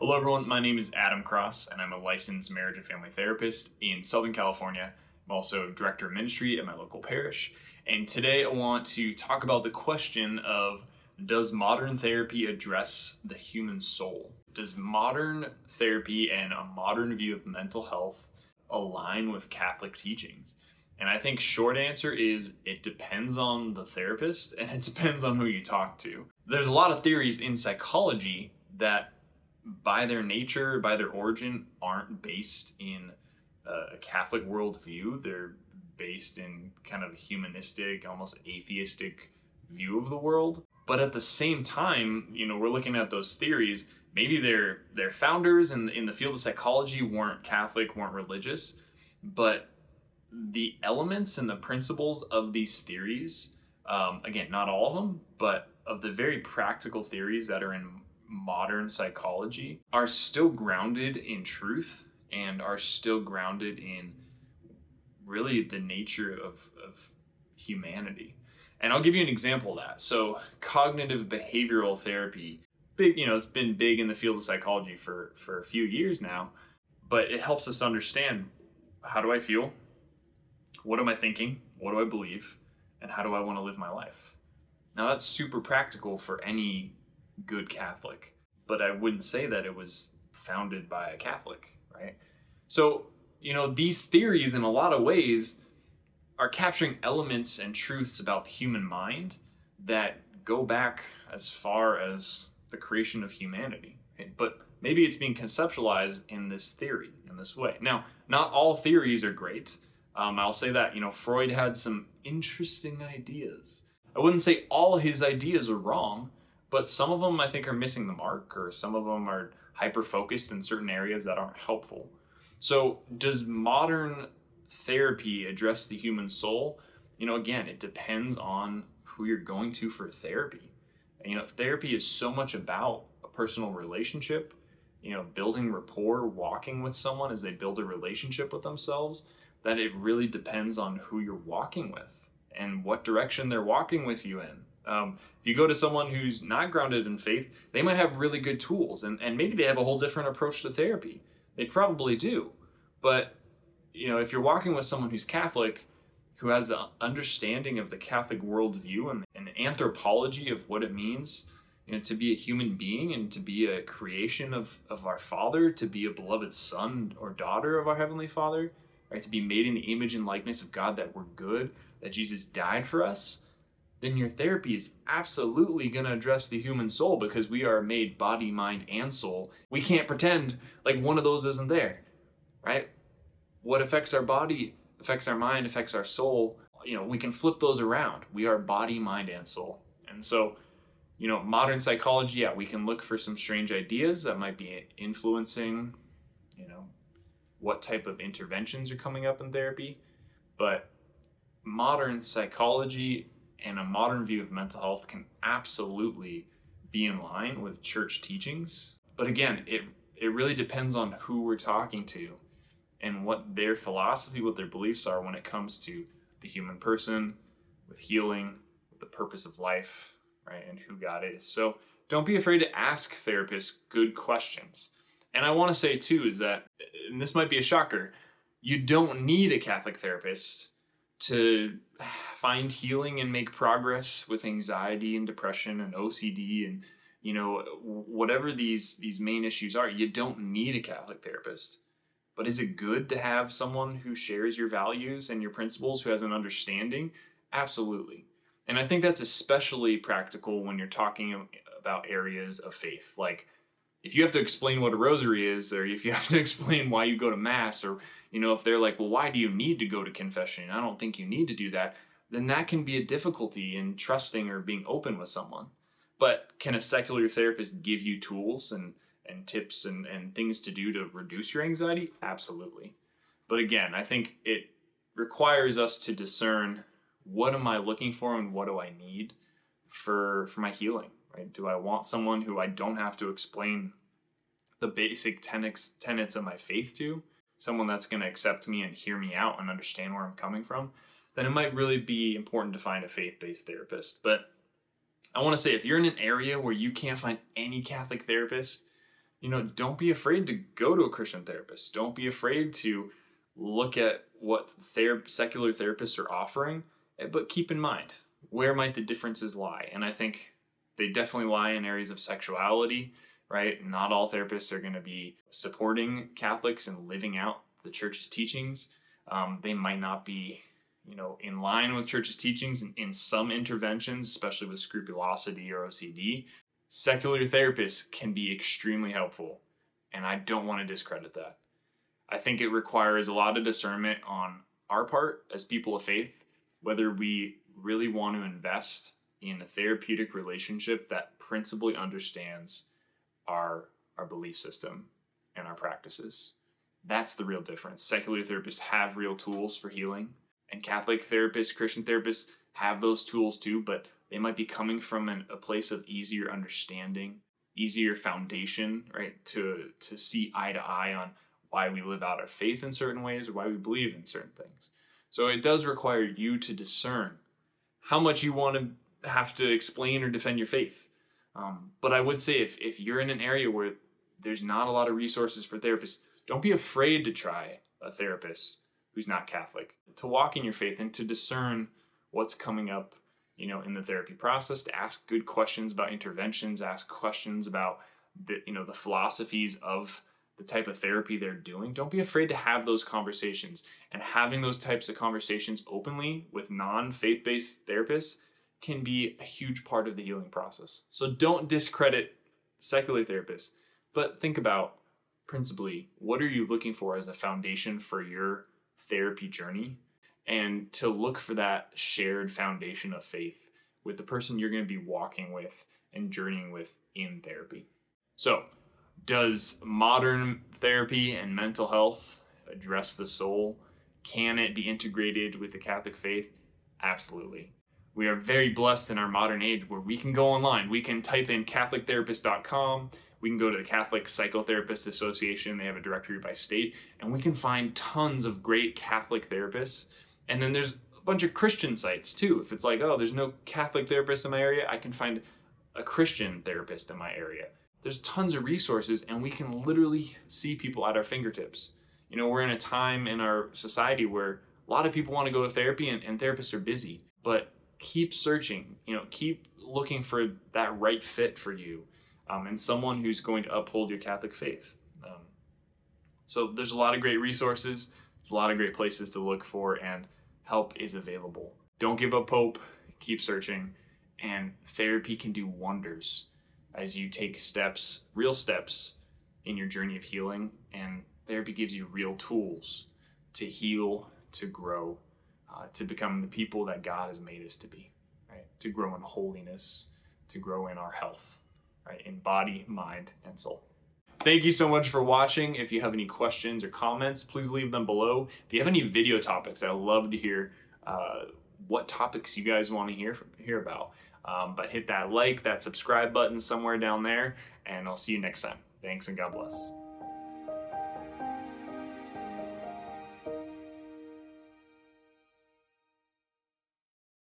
Hello, everyone. My name is Adam Cross, and I'm a licensed marriage and family therapist in Southern California. I'm also director of ministry at my local parish. And today I want to talk about the question of Does modern therapy address the human soul? Does modern therapy and a modern view of mental health align with Catholic teachings? And I think short answer is it depends on the therapist and it depends on who you talk to. There's a lot of theories in psychology that by their nature, by their origin, aren't based in a Catholic worldview. They're based in kind of a humanistic, almost atheistic view of the world. But at the same time, you know, we're looking at those theories. Maybe their their founders in in the field of psychology weren't Catholic, weren't religious, but the elements and the principles of these theories, um, again, not all of them, but of the very practical theories that are in modern psychology are still grounded in truth and are still grounded in really the nature of, of humanity. And I'll give you an example of that. So, cognitive behavioral therapy, big, you know, it's been big in the field of psychology for, for a few years now, but it helps us understand how do I feel? What am I thinking? What do I believe? And how do I want to live my life? Now, that's super practical for any good Catholic, but I wouldn't say that it was founded by a Catholic, right? So, you know, these theories in a lot of ways are capturing elements and truths about the human mind that go back as far as the creation of humanity. Okay? But maybe it's being conceptualized in this theory, in this way. Now, not all theories are great. Um, I'll say that, you know, Freud had some interesting ideas. I wouldn't say all his ideas are wrong, but some of them I think are missing the mark, or some of them are hyper focused in certain areas that aren't helpful. So, does modern therapy address the human soul? You know, again, it depends on who you're going to for therapy. And, you know, therapy is so much about a personal relationship, you know, building rapport, walking with someone as they build a relationship with themselves, that it really depends on who you're walking with and what direction they're walking with you in. Um, if you go to someone who's not grounded in faith, they might have really good tools and, and maybe they have a whole different approach to therapy. They probably do. But, you know, if you're walking with someone who's Catholic, who has an understanding of the Catholic worldview and an anthropology of what it means you know, to be a human being and to be a creation of, of our Father, to be a beloved son or daughter of our Heavenly Father, right? To be made in the image and likeness of God, that we're good, that Jesus died for us then your therapy is absolutely going to address the human soul because we are made body, mind, and soul. We can't pretend like one of those isn't there, right? What affects our body affects our mind, affects our soul. You know, we can flip those around. We are body, mind, and soul. And so, you know, modern psychology, yeah, we can look for some strange ideas that might be influencing, you know, what type of interventions are coming up in therapy. But modern psychology and a modern view of mental health can absolutely be in line with church teachings. But again, it it really depends on who we're talking to and what their philosophy, what their beliefs are when it comes to the human person, with healing, with the purpose of life, right, and who God is. So don't be afraid to ask therapists good questions. And I want to say too is that, and this might be a shocker, you don't need a Catholic therapist to find healing and make progress with anxiety and depression and OCD and you know whatever these these main issues are you don't need a catholic therapist. But is it good to have someone who shares your values and your principles who has an understanding? Absolutely. And i think that's especially practical when you're talking about areas of faith like if you have to explain what a rosary is or if you have to explain why you go to mass or you know if they're like well why do you need to go to confession? I don't think you need to do that then that can be a difficulty in trusting or being open with someone. But can a secular therapist give you tools and and tips and, and things to do to reduce your anxiety? Absolutely. But again i think it requires us to discern what am i looking for and what do i need for for my healing right do i want someone who i don't have to explain the basic tenets tenets of my faith to someone that's going to accept me and hear me out and understand where I'm coming from, then it might really be important to find a faith based therapist. But I want to say if you're in an area where you can't find any Catholic therapist, you know, don't be afraid to go to a Christian therapist. Don't be afraid to look at what ther- secular therapists are offering, eh, but keep in mind where might the differences lie. And I think they definitely lie in areas of sexuality, right? Not all therapists are going to be supporting Catholics and living out the church's teachings. Um, they might not be, you know, in line with church's teachings in, in some interventions, especially with scrupulosity or OCD. Secular therapists can be extremely helpful, and I don't want to discredit that. I think it requires a lot of discernment on our part as people of faith, whether we really want to invest in a therapeutic relationship that principally understands our our belief system and our practices. That's the real difference. Secular therapists have real tools for healing, and Catholic therapists, Christian therapists have those tools too, but they might be coming from an, a place of easier understanding, easier foundation, right? To to see eye to eye on why we live out our faith in certain ways or why we believe in certain things. So it does require you to discern how much you want to have to explain or defend your faith. Um, but I would say if, if you're in an area where there's not a lot of resources for therapists, don't be afraid to try a therapist who's not Catholic, to walk in your faith and to discern what's coming up, you know, in the therapy process, to ask good questions about interventions, ask questions about the, you know, the philosophies of the type of therapy they're doing, don't be afraid to have those conversations. And having those types of conversations openly with non faith based therapists can be a huge part of the healing process. So don't discredit secular therapists, but think about principally what are you looking for as a foundation for your therapy journey and to look for that shared foundation of faith with the person you're going to be walking with and journeying with in therapy. So, does modern therapy and mental health address the soul? Can it be integrated with the Catholic faith? Absolutely. We are very blessed in our modern age where we can go online. We can type in CatholicTherapist.com. We can go to the Catholic Psychotherapist Association. They have a directory by state, and we can find tons of great Catholic therapists. And then there's a bunch of Christian sites too. If it's like, oh, there's no Catholic therapist in my area, I can find a Christian therapist in my area there's tons of resources and we can literally see people at our fingertips. You know, we're in a time in our society where a lot of people want to go to therapy and, and therapists are busy, but keep searching, you know, keep looking for that right fit for you um, and someone who's going to uphold your Catholic faith. Um, so there's a lot of great resources, there's a lot of great places to look for, and help is available. Don't give up hope, keep searching, and therapy can do wonders as you take steps, real steps in your journey of healing. And therapy gives you real tools to heal, to grow, uh, to become the people that God has made us to be, right? To grow in holiness, to grow in our health, right? In body, mind, and soul. Thank you so much for watching. If you have any questions or comments, please leave them below. If you have any video topics, I'd love to hear uh, what topics you guys want to hear from, hear about. Um, but hit that like, that subscribe button somewhere down there, and I'll see you next time. Thanks and God bless.